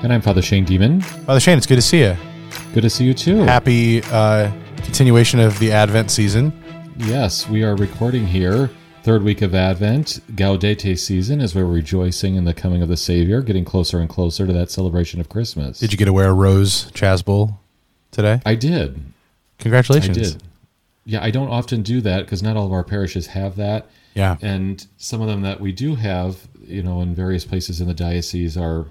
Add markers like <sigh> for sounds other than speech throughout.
And I'm Father Shane Deman. Father Shane, it's good to see you. Good to see you too. Happy uh, continuation of the Advent season. Yes, we are recording here, third week of Advent, Gaudete season, as we're rejoicing in the coming of the Savior, getting closer and closer to that celebration of Christmas. Did you get to wear a rose chasuble today? I did. Congratulations. I did. Yeah, I don't often do that because not all of our parishes have that. Yeah. And some of them that we do have, you know, in various places in the diocese are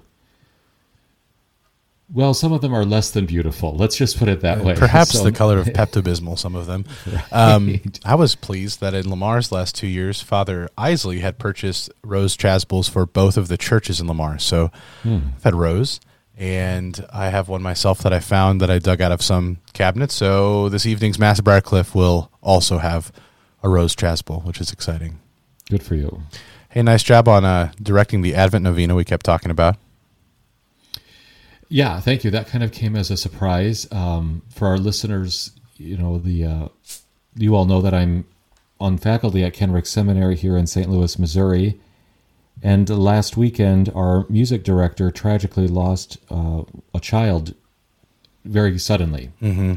well, some of them are less than beautiful. Let's just put it that way. Perhaps So- the color of <laughs> Pepto Bismol, some of them. Um, I was pleased that in Le Mars last two years, Father Isley had purchased rose chasubles for both of the churches in Lamar. So I've had rose, and I have one myself that I found that I dug out of some cabinet. So this evening's Mass at Briar Cliff will also have a rose chasuble, which is exciting. Good for you. Hey, nice job on uh, directing the Advent Novena we kept talking about. Yeah, thank you. That kind of came as a surprise um, for our listeners. You know, the uh, you all know that I'm on faculty at Kenrick Seminary here in St. Louis, Missouri. And last weekend, our music director tragically lost uh, a child very suddenly. Mm-hmm.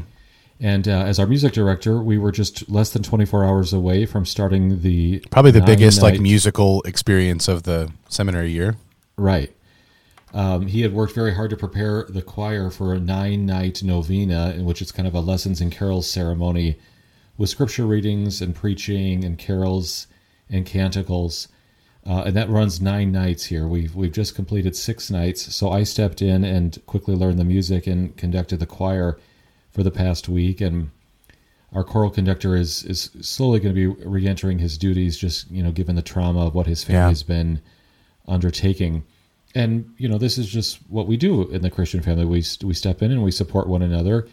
And uh, as our music director, we were just less than 24 hours away from starting the Probably the biggest like musical experience of the seminary year. Right. Um, he had worked very hard to prepare the choir for a nine night novena, in which it's kind of a lessons and carols ceremony with scripture readings and preaching and carols and canticles. Uh, and that runs nine nights here. We've, we've just completed six nights. So I stepped in and quickly learned the music and conducted the choir for the past week. And our choral conductor is, is slowly going to be re entering his duties, just, you know, given the trauma of what his family Yeah. has been undertaking and you know this is just what we do in the christian family. We we step in and we support one another.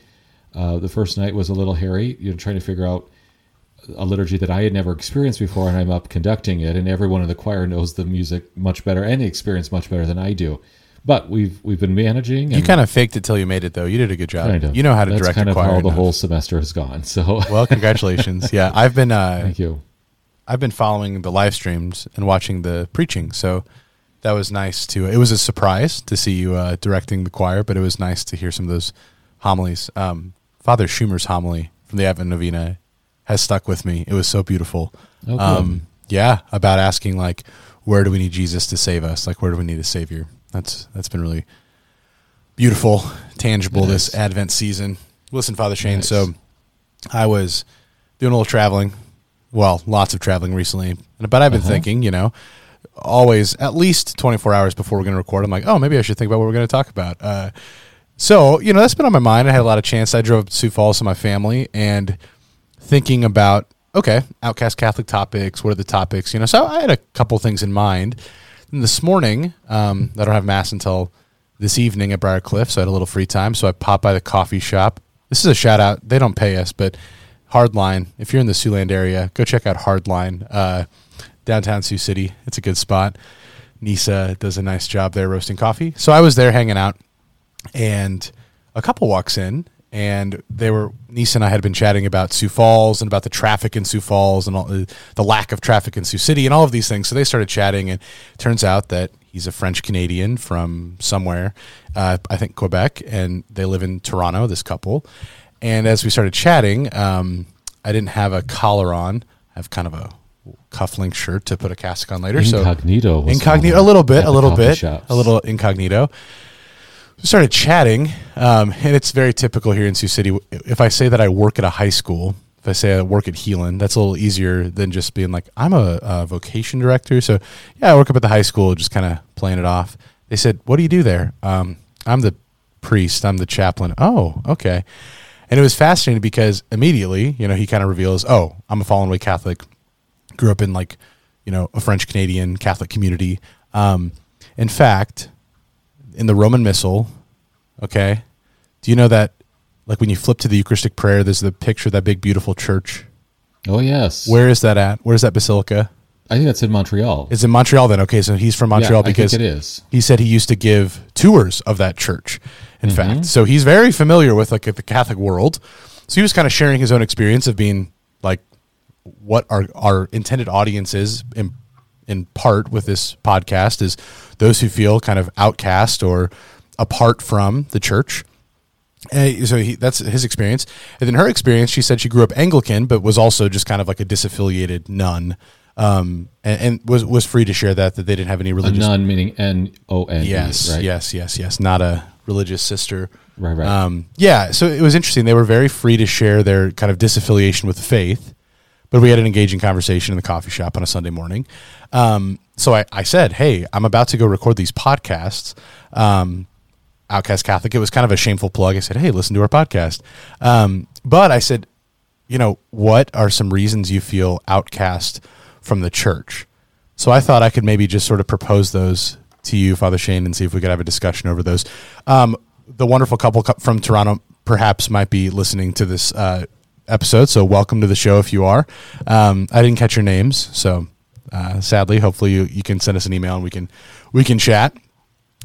Uh, the first night was a little hairy. You know trying to figure out a liturgy that i had never experienced before and i'm up conducting it and everyone in the choir knows the music much better and the experience much better than i do. But we've we've been managing You kind of faked it till you made it, though. You did a good job. kind of You know how to that's direct kind of how the whole semester has gone so. Well, congratulations. <laughs> yeah, I've been uh, thank you. I've been following the live streams and watching the preaching, so that was nice to. It was a surprise to see you uh, directing the choir, but it was nice to hear some of those homilies. Um, Father Schumer's homily from the Advent Novena has stuck with me. It was so beautiful. Oh, um, yeah, about asking like, where do we need Jesus to save us? Like, where do we need a savior? That's that's been really beautiful, tangible this Advent season. Listen, Father Shane. Nice. So I was doing a little traveling. Well, lots of traveling recently, but I've been Uh-huh. thinking, you know, always at least 24 hours before we're going to record. I'm like, oh, maybe I should think about what we're going to talk about. Uh, so, you know, that's been on my mind. I had a lot of chance. I drove up to Sioux Falls to my family and thinking about, okay, outcast Catholic topics. What are the topics? You know, so I had a couple things in mind. And this morning, um, I don't have mass until this evening at Briar Cliff, so I had a little free time. So I popped by the coffee shop. This is a shout out. They don't pay us, but Hardline. If you're in the Siouxland area, go check out Hardline, uh, downtown Sioux City. It's a good spot. Nisa does a nice job there roasting coffee. So I was there hanging out, and a couple walks in, and they were Nisa and I had been chatting about Sioux Falls and about the traffic in Sioux Falls and all the, the lack of traffic in Sioux City and all of these things. So they started chatting, and turns out that he's a French Canadian from somewhere, uh, I think Quebec, and they live in Toronto. This couple, and as we started chatting, um, I didn't have a collar on. I have kind of a cufflink shirt to put a cassock on later. so Incognito was incognito, a little bit, a little bit, shops. a little incognito. We started chatting, um, and it's very typical here in Sioux City. If I say that I work at a high school, if I say I work at Heelan, that's a little easier than just being like, I'm a, a vocation director. So, yeah, I work up at the high school, just kind of playing it off. They said, What do you do there? Um, I'm the priest, I'm the chaplain. Oh, okay. And it was fascinating because immediately, you know, he kind of reveals, Oh, I'm a fallen away Catholic, grew up in like, you know, a French Canadian Catholic community. Um, in fact, in the Roman Missal, okay, Do you know that, like when you flip to the Eucharistic prayer, there's the picture of that big, beautiful church? Oh yes. Where is that at? Where's that basilica? I think that's in Montreal. It's in Montreal then. Okay, so he's from Montreal Yeah, because it is. he said he used to give tours of that church. In Mm-hmm. fact, so he's very familiar with like the Catholic world. So he was kind of sharing his own experience of being what our our intended audience is in in part with this podcast is those who feel kind of outcast or apart from the church. And so he, that's his experience. And then her experience, she said she grew up Anglican, but was also just kind of like a disaffiliated nun, um, and, and was was free to share that that they didn't have any A religious. nun meaning N O N. yes, right? yes, yes, yes. Not a religious sister. Right, right. Um, yeah. So it was interesting. They were very free to share their kind of disaffiliation with the faith, but we had an engaging conversation in the coffee shop on a Sunday morning. Um, so I, I said, "Hey, I'm about to go record these podcasts." Um, Outcast Catholic. It was kind of a shameful plug. I said, "Hey, listen to our podcast." Um, but I said, "You know, what are some reasons you feel outcast from the church?" So I thought I could maybe just sort of propose those to you, Father Shane, and see if we could have a discussion over those. Um, the wonderful couple from Toronto perhaps might be listening to this uh, episode, so welcome to the show if you are. Um, I didn't catch your names, so uh, sadly, hopefully you, you can send us an email and we can we can chat.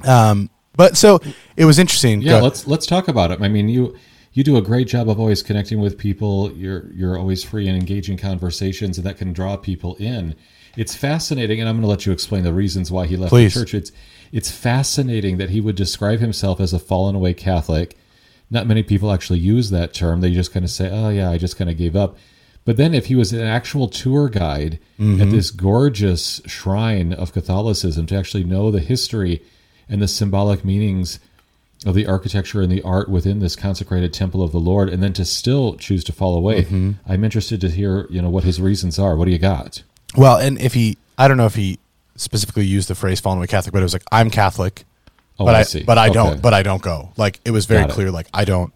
Um, but so it was interesting. Yeah, Go- let's let's talk about it. I mean, you you do a great job of always connecting with people. You're you're always free and engaging conversations, and that can draw people in. It's fascinating, and I'm going to let you explain the reasons why he left Please. the church. It's it's fascinating that he would describe himself as a fallen away Catholic. Not many people actually use that term. They just kind of say, "Oh yeah, I just kind of gave up." But then, if he was an actual tour guide at mm-hmm. this gorgeous shrine of Catholicism, to actually know the history and the symbolic meanings of the architecture and the art within this consecrated temple of the Lord, and then to still choose to fall away, mm-hmm. I'm interested to hear, you know, what his reasons are. What do you got? Well, and if he, I don't know if he specifically used the phrase "fallen away Catholic," but it was like I'm Catholic, Oh, but I see. but I Okay. don't, but I don't go. Like it was very Got it. clear. Like I don't.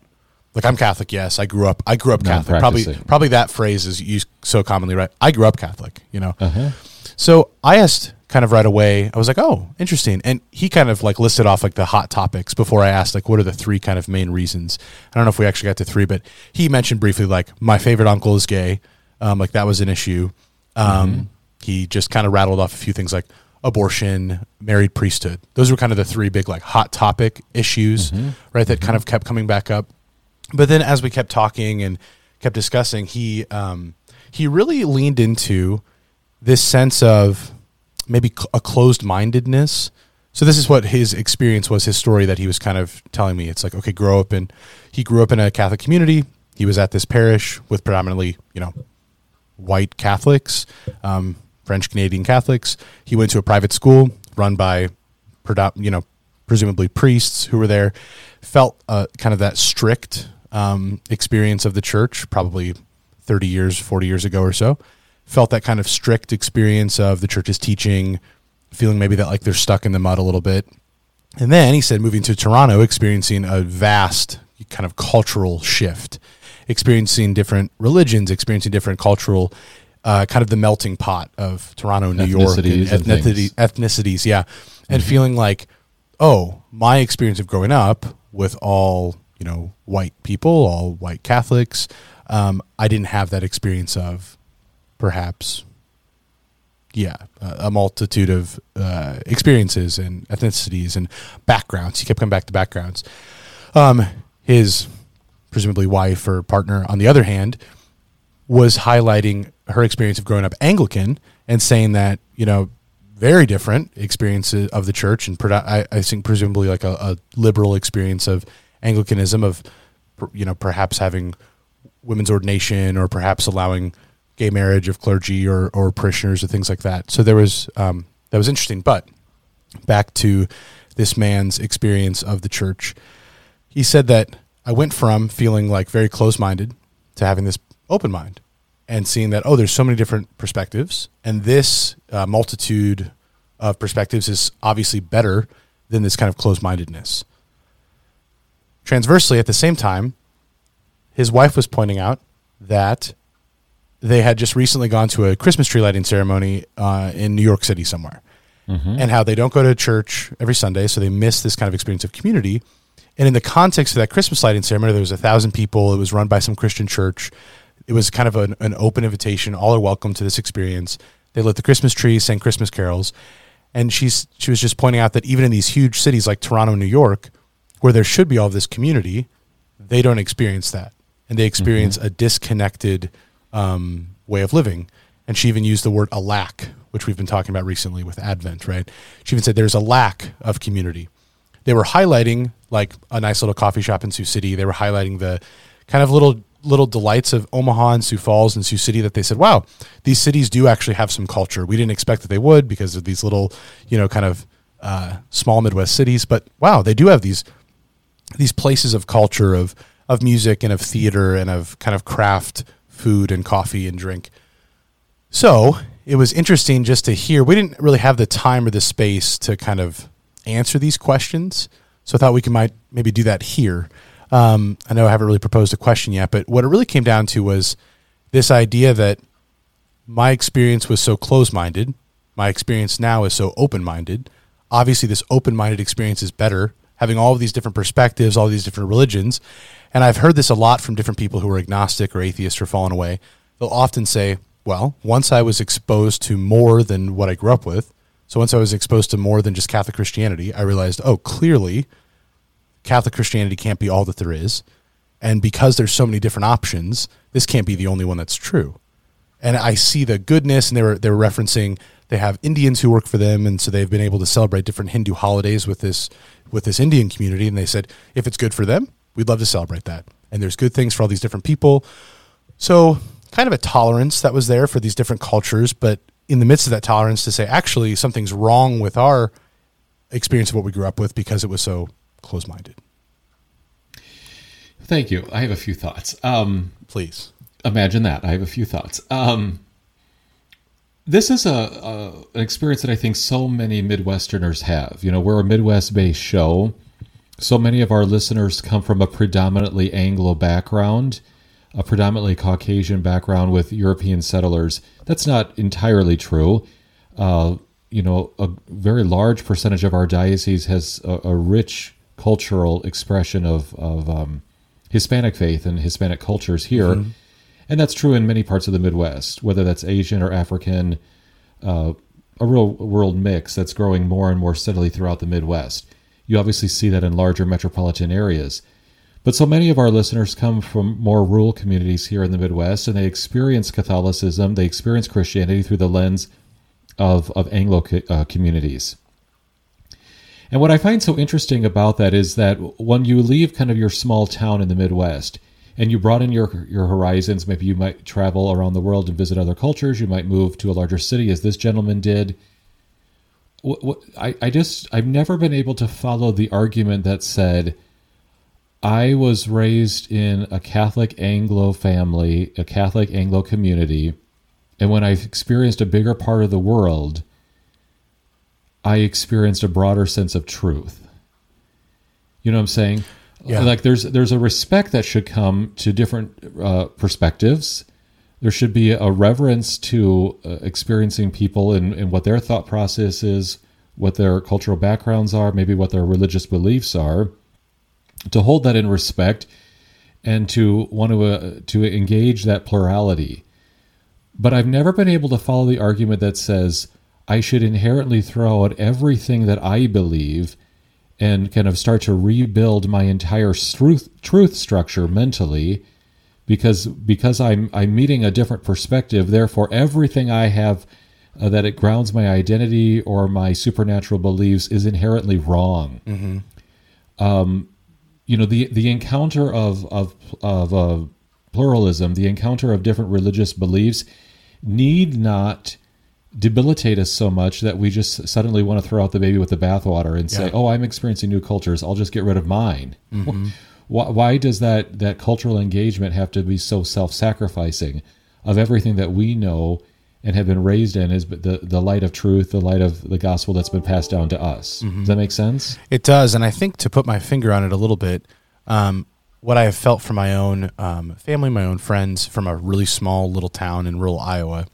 Like I'm Catholic. Yes, I grew up. I grew up Catholic. Probably, probably that phrase is used so commonly, right? I grew up Catholic. You know. Uh-huh. So I asked kind of right away. I was like, "Oh, interesting." And he kind of like listed off like the hot topics before I asked like, "What are the three kind of main reasons?" I don't know if we actually got to three, but he mentioned briefly like my favorite uncle is gay. Um, like that was an issue. Um, He just kind of rattled off a few things like abortion, married priesthood. Those were kind of the three big like hot topic issues, right? That kind of kept coming back up. But then as we kept talking and kept discussing, he um, he really leaned into this sense of maybe cl- a closed mindedness. So this is what his experience was, his story that he was kind of telling me. It's like, okay, grow up in, he grew up in a Catholic community. He was at this parish with predominantly, you know, white Catholics, um, French Canadian Catholics. He went to a private school run by, you know, presumably priests who were there. Felt uh, kind of that strict um, experience of the church, probably thirty years, forty years ago or so. Felt that kind of strict experience of the church's teaching, feeling maybe that like they're stuck in the mud a little bit. And then he said moving to Toronto, experiencing a vast kind of cultural shift, experiencing different religions, experiencing different cultural, uh, kind of the melting pot of Toronto, New York, and Ethnicities and ethnicity, things. ethnicities, yeah, and feeling like, oh, my experience of growing up with all you know white people, all white Catholics, um, I didn't have that experience of perhaps yeah, a a multitude of uh, experiences and ethnicities and backgrounds. He kept coming back to backgrounds. Um, his presumably wife or partner, on the other hand, was highlighting her experience of growing up Anglican and saying that you know very different experiences of the church and I, I think presumably like a, a liberal experience of Anglicanism of you know perhaps having women's ordination or perhaps allowing gay marriage of clergy or, or parishioners or things like that. So there was um, that was interesting. But back to this man's experience of the church, he said that I went from feeling like very close minded to having this open mind and seeing that oh, there's so many different perspectives, and this uh, multitude of perspectives is obviously better than this kind of closed mindedness. Transversely, at the same time, his wife was pointing out that they had just recently gone to a Christmas tree lighting ceremony uh, in New York City somewhere, and how they don't go to church every Sunday, so they miss this kind of experience of community. And in the context of that Christmas lighting ceremony, there was a thousand people. It was run by some Christian church. It was kind of an, an open invitation. All are welcome to this experience. They lit the Christmas tree, sang Christmas carols, and she's she was just pointing out that even in these huge cities like Toronto, New York, where there should be all this community, they don't experience that, and they experience a disconnected um, way of living. And she even used the word a lack, which we've been talking about recently with Advent, right? She even said there's a lack of community. They were highlighting like a nice little coffee shop in Sioux City. They were highlighting the kind of little little delights of Omaha and Sioux Falls and Sioux City that they said, wow, these cities do actually have some culture. We didn't expect that they would because of these little, you know, kind of uh, small Midwest cities, but wow, they do have these these places of culture of of music and of theater and of kind of craft food and coffee and drink. So it was interesting just to hear. We didn't really have the time or the space to kind of answer these questions, so I thought we could might maybe do that here. Um, I know I haven't really proposed a question yet, but what it really came down to was this idea that my experience was so close minded. My experience now is so open minded. Obviously, this open minded experience is better, having all of these different perspectives, all these different religions. And I've heard this a lot from different people who are agnostic or atheist or fallen away. They'll often say, well, once I was exposed to more than what I grew up with, so once I was exposed to more than just Catholic Christianity, I realized, oh, clearly Catholic Christianity can't be all that there is. And because there's so many different options, this can't be the only one that's true. And I see the goodness, and they were they were referencing they have Indians who work for them, and so they've been able to celebrate different Hindu holidays with this with this Indian community. And they said, if it's good for them, we'd love to celebrate that. And there's good things for all these different people. So kind of a tolerance that was there for these different cultures, but in the midst of that tolerance to say actually something's wrong with our experience of what we grew up with because it was so close-minded. Thank you. I have a few thoughts. Um, Please. imagine that. I have a few thoughts. Um, this is a, a an experience that I think so many Midwesterners have. You know, we're a Midwest-based show. So many of our listeners come from a predominantly Anglo background, a predominantly Caucasian background with European settlers. That's not entirely true. Uh, you know, a very large percentage of our diocese has a, a rich cultural expression of of um, Hispanic faith and Hispanic cultures here, and that's true in many parts of the Midwest, whether that's Asian or African. Uh, a real world mix that's growing more and more steadily throughout the Midwest. You obviously see that in larger metropolitan areas. But so many of our listeners come from more rural communities here in the Midwest, and they experience Catholicism, they experience Christianity through the lens of, of Anglo uh, communities. And what I find so interesting about that is that when you leave kind of your small town in the Midwest and you broaden your your horizons, maybe you might travel around the world and visit other cultures, you might move to a larger city as this gentleman did. What, what, I, I just I've never been able to follow the argument that said I was raised in a Catholic Anglo family, a Catholic Anglo community, and when I experienced a bigger part of the world, I experienced a broader sense of truth. You know what I'm saying? Yeah. Like there's there's a respect that should come to different uh, perspectives. There should be a reverence to uh, experiencing people and, and what their thought process is, what their cultural backgrounds are, maybe what their religious beliefs are. To hold that in respect and to want to uh, to engage that plurality. But I've never been able to follow the argument that says I should inherently throw out everything that I believe and kind of start to rebuild my entire truth truth structure mentally because because I'm I'm meeting a different perspective therefore everything I have uh, that it grounds my identity or my supernatural beliefs is inherently wrong. Um, you know the the encounter of of of uh, pluralism, the encounter of different religious beliefs, need not debilitate us so much that we just suddenly want to throw out the baby with the bathwater and say, Yeah. "Oh, I'm experiencing new cultures. I'll just get rid of mine." <laughs> Why, why does that that cultural engagement have to be so self-sacrificing? Of everything that we know and have been raised in is the the light of truth, the light of the gospel that's been passed down to us. Does that make sense? It does, and I think to put my finger on it a little bit, um, what I have felt from my own um, family, my own friends from a really small little town in rural Iowa,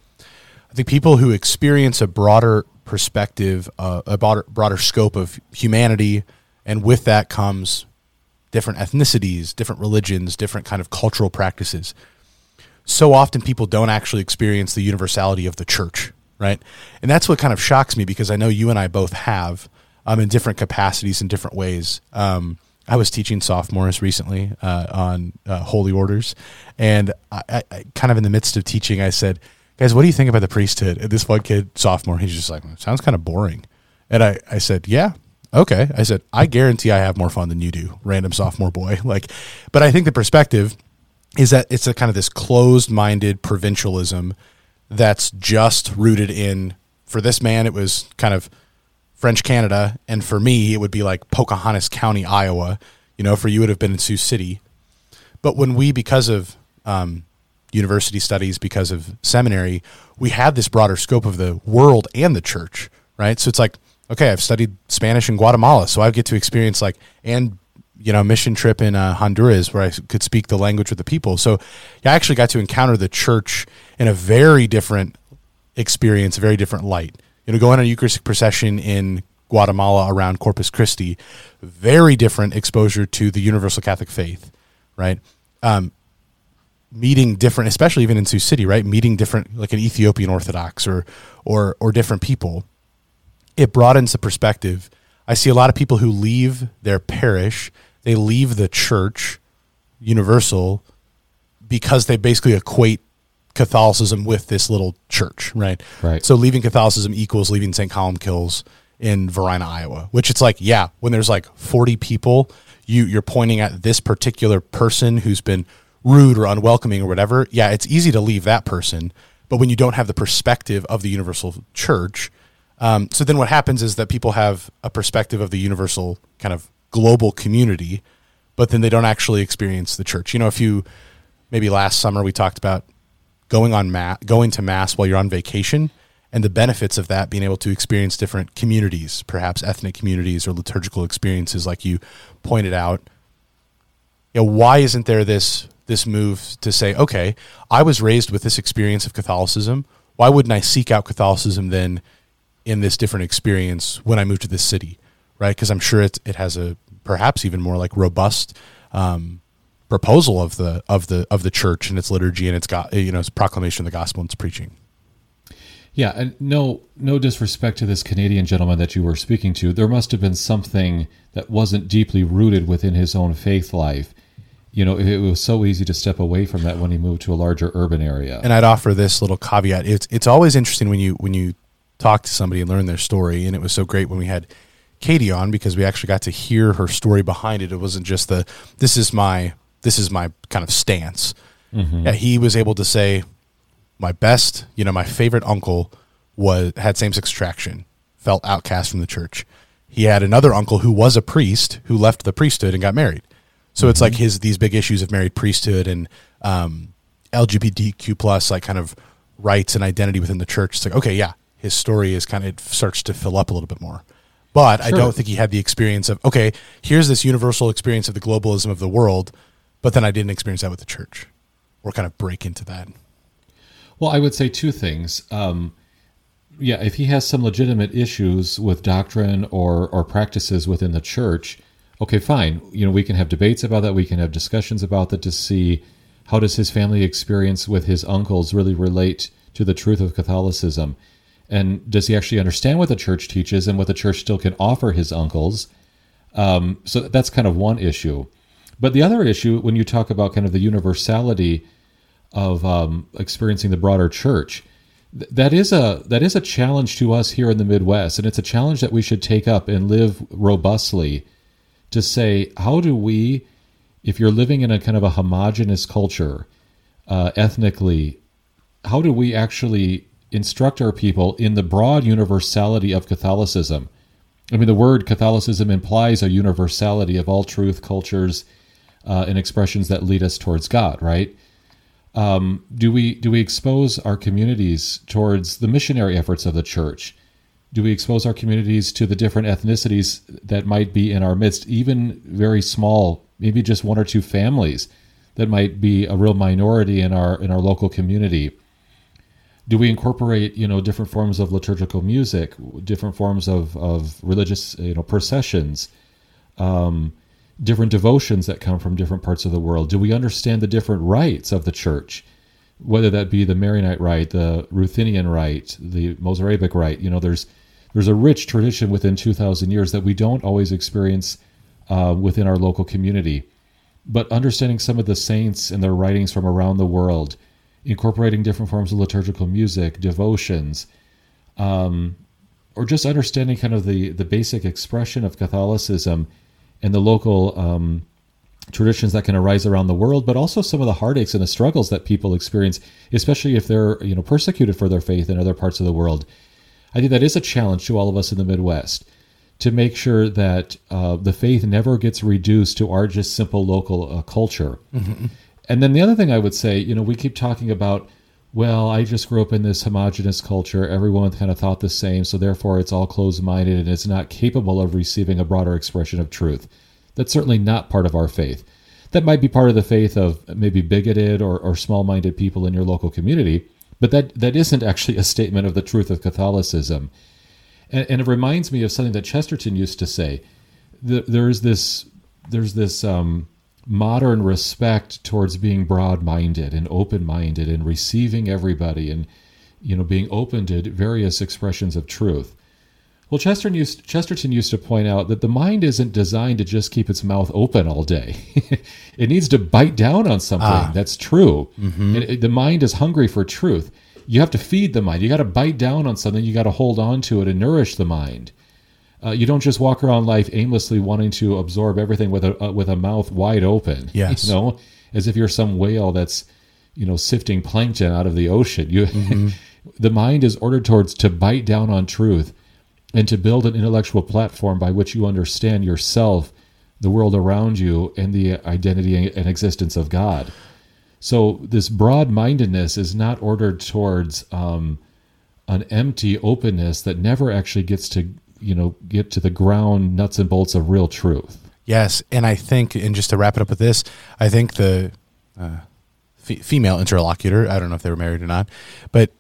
I think people who experience a broader perspective, uh, a broader, broader scope of humanity, and with that comes different ethnicities, different religions, different kind of cultural practices. So often people don't actually experience the universality of the church, right? And that's what kind of shocks me because I know you and I both have um, in different capacities in different ways. Um, I was teaching sophomores recently uh, on uh, holy orders, and I, I, kind of in the midst of teaching, I said, "Guys, what do you think about the priesthood?" And this one kid, sophomore, he's just like, "Sounds kind of boring." And I, I said, "Yeah, okay." I said, "I guarantee I have more fun than you do, random sophomore boy." <laughs> Like, but I think the perspective is that it's a kind of this closed-minded provincialism that's just rooted in. For this man, it was kind of French Canada, and for me, it would be like Pocahontas County, Iowa. You know, for you, it would have been in Sioux City. But when we, because of um, university studies, because of seminary, we had this broader scope of the world and the church, right? So it's like, okay, I've studied Spanish in Guatemala, so I get to experience like and you know mission trip in uh, Honduras where I could speak the language of the people. So I actually got to encounter the church in a very different experience, a very different light you know, going on a Eucharistic procession in Guatemala around Corpus Christi, very different exposure to the universal Catholic faith, right? Um, meeting different, especially even in Sioux City, right? Meeting different, like an Ethiopian Orthodox or or or different people, it broadens the perspective. I see a lot of people who leave their parish, they leave the church, universal, because they basically equate Catholicism with this little church, right? Right. So leaving Catholicism equals leaving St. Columbkille's in Varina, Iowa, which it's like, yeah, when there's like 40 people, you you're pointing at this particular person who's been rude or unwelcoming or whatever. Yeah, it's easy to leave that person, but when you don't have the perspective of the universal church, um, so then what happens is that people have a perspective of the universal kind of global community, but then they don't actually experience the church. You know, if you maybe last summer we talked about going on ma- going to mass while you're on vacation and the benefits of that being able to experience different communities perhaps ethnic communities or liturgical experiences like you pointed out you know, why isn't there this this move to say okay i was raised with this experience of catholicism why wouldn't i seek out catholicism then in this different experience when i move to this city right because i'm sure it, it has a perhaps even more like robust um, proposal of the of the of the church and its liturgy and its got you know its proclamation of the gospel and its preaching. Yeah, and no no disrespect to this Canadian gentleman that you were speaking to. There must have been something that wasn't deeply rooted within his own faith life. You know, it was so easy to step away from that when he moved to a larger urban area. And I'd offer this little caveat. It's it's always interesting when you when you talk to somebody and learn their story and it was so great when we had Katie on because we actually got to hear her story behind it. It wasn't just the this is my this is my kind of stance. Mm-hmm. Yeah, he was able to say, my best, you know, my favorite uncle was had same sex attraction, felt outcast from the church. He had another uncle who was a priest who left the priesthood and got married. So mm-hmm. it's like his these big issues of married priesthood and um, LGBTQ plus like kind of rights and identity within the church. It's like okay, yeah, his story is kind of starts to fill up a little bit more. But sure. I don't think he had the experience of okay, here's this universal experience of the globalism of the world but then I didn't experience that with the church or kind of break into that. Well, I would say two things. Um, yeah, if he has some legitimate issues with doctrine or or practices within the church, okay, fine. You know, we can have debates about that. We can have discussions about that to see how does his family experience with his uncles really relate to the truth of Catholicism, and does he actually understand what the church teaches and what the church still can offer his uncles? Um, so that's kind of one issue. But the other issue, when you talk about kind of the universality of um, experiencing the broader church, th- that is a that is a challenge to us here in the Midwest, and it's a challenge that we should take up and live robustly. To say, how do we, if you're living in a kind of a homogenous culture, uh, ethnically, how do we actually instruct our people in the broad universality of Catholicism? I mean, the word Catholicism implies a universality of all truth, cultures, uh, and expressions that lead us towards God, right? Um, do we do we expose our communities towards the missionary efforts of the church? Do we expose our communities to the different ethnicities that might be in our midst, even very small, maybe just one or two families that might be a real minority in our in our local community? Do we incorporate you know different forms of liturgical music, different forms of of religious you know processions? Um, different devotions that come from different parts of the world? Do we understand the different rites of the church? Whether that be the Maronite rite, the Ruthenian rite, the Mozarabic rite, you know, there's there's a rich tradition within 2,000 years that we don't always experience uh, within our local community. But understanding some of the saints and their writings from around the world, incorporating different forms of liturgical music, devotions, um, or just understanding kind of the, the basic expression of Catholicism and the local um, traditions that can arise around the world, but also some of the heartaches and the struggles that people experience, especially if they're you know persecuted for their faith in other parts of the world. I think that is a challenge to all of us in the Midwest to make sure that uh, the faith never gets reduced to our just simple local uh, culture. Mm-hmm. And then the other thing I would say, you know, we keep talking about, well, I just grew up in this homogenous culture. Everyone kind of thought the same, so therefore it's all closed minded and it's not capable of receiving a broader expression of truth. That's certainly not part of our faith. That might be part of the faith of maybe bigoted or, or small minded people in your local community, but that, that isn't actually a statement of the truth of Catholicism. And, and it reminds me of something that Chesterton used to say. There's this, there's this um, modern respect towards being broad-minded and open-minded and receiving everybody and you know being open to various expressions of truth. Well, Chesterton used, Chesterton used to point out that the mind isn't designed to just keep its mouth open all day. <laughs> it needs to bite down on something ah. that's true. Mm-hmm. It, it, the mind is hungry for truth. You have to feed the mind. You got to bite down on something. You got to hold on to it and nourish the mind. Uh, you don't just walk around life aimlessly wanting to absorb everything with a uh, with a mouth wide open. <laughs> Yes, you know, as if you're some whale that's you know sifting plankton out of the ocean. You, mm-hmm. <laughs> the mind is ordered towards to bite down on truth and to build an intellectual platform by which you understand yourself, the world around you, and the identity and existence of God. So this broad mindedness is not ordered towards um, an empty openness that never actually gets to you know get to the ground nuts and bolts of real truth. Yes, and I think, and just to wrap it up with this, I think the uh, f- female interlocutor, I don't know if they were married or not, but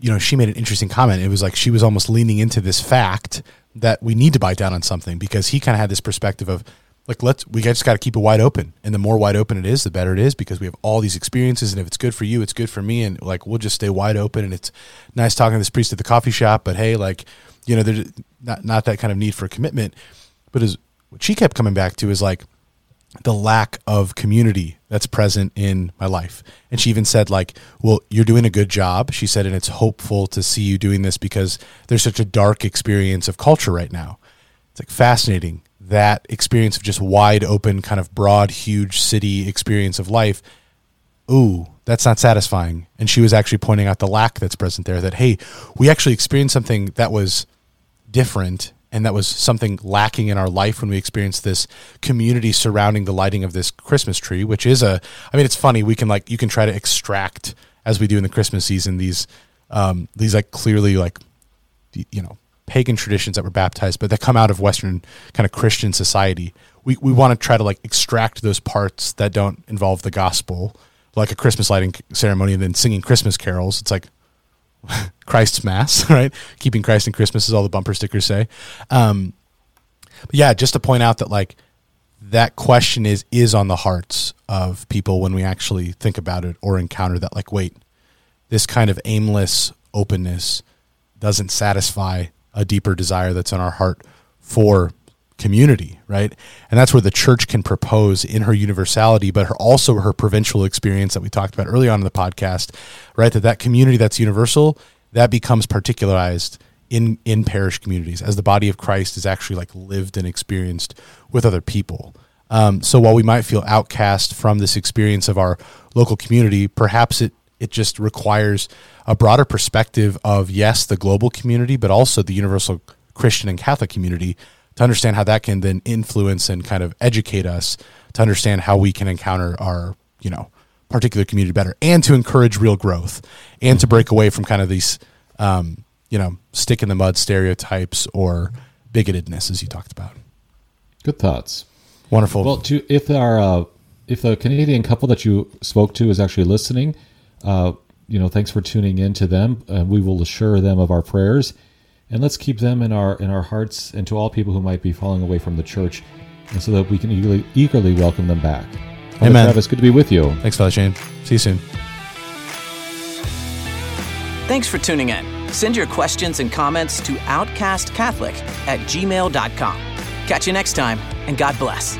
you know, she made an interesting comment. It was like she was almost leaning into this fact that we need to bite down on something because he kind of had this perspective of like let's we just got to keep it wide open and the more wide open it is the better it is because we have all these experiences and if it's good for you it's good for me and like we'll just stay wide open and it's nice talking to this priest at the coffee shop but hey like you know there's not not that kind of need for commitment but as what she kept coming back to is like the lack of community that's present in my life. And she even said, like, well, you're doing a good job. She said, and it's hopeful to see you doing this because there's such a dark experience of culture right now. It's like fascinating that experience of just wide open, kind of broad, huge city experience of life. Ooh, that's not satisfying. And she was actually pointing out the lack that's present there that, hey, we actually experienced something that was different and that was something lacking in our life when we experienced this community surrounding the lighting of this Christmas tree, which is a I mean it's funny, we can like you can try to extract as we do in the Christmas season these um these like clearly like you know pagan traditions that were baptized but that come out of western kind of Christian society. We we want to try to like extract those parts that don't involve the gospel like a Christmas lighting ceremony and then singing Christmas carols. It's like Christ's Mass, <laughs> right? Keeping Christ in Christmas, is all the bumper stickers say. Um, but yeah, just to point out that like that question is is on the hearts of people when we actually think about it or encounter that. Like, wait, this kind of aimless openness doesn't satisfy a deeper desire that's in our heart for community, right? And that's where the church can propose in her universality, but her, also her provincial experience that we talked about early on in the podcast, right? That that community that's universal that becomes particularized in in parish communities as the body of Christ is actually like lived and experienced with other people. Um, so while we might feel outcast from this experience of our local community, perhaps it it just requires a broader perspective of yes, the global community, but also the universal Christian and Catholic community to understand how that can then influence and kind of educate us to understand how we can encounter our, you know, particular community better and to encourage real growth and to break away from kind of these, um, you know, stick in the mud stereotypes or bigotedness, as you talked about. Good thoughts. Wonderful. Well, to, if our, uh, if the Canadian couple that you spoke to is actually listening, uh, you know, thanks for tuning in to them. Uh, we will assure them of our prayers and let's keep them in our in our hearts and to all people who might be falling away from the church and so that we can eagerly, eagerly welcome them back. Father Amen. Travis, good to be with you. Thanks, Father Shane. See you soon. Thanks for tuning in. Send your questions and comments to outcastcatholic at gmail.com. Catch you next time, and God bless.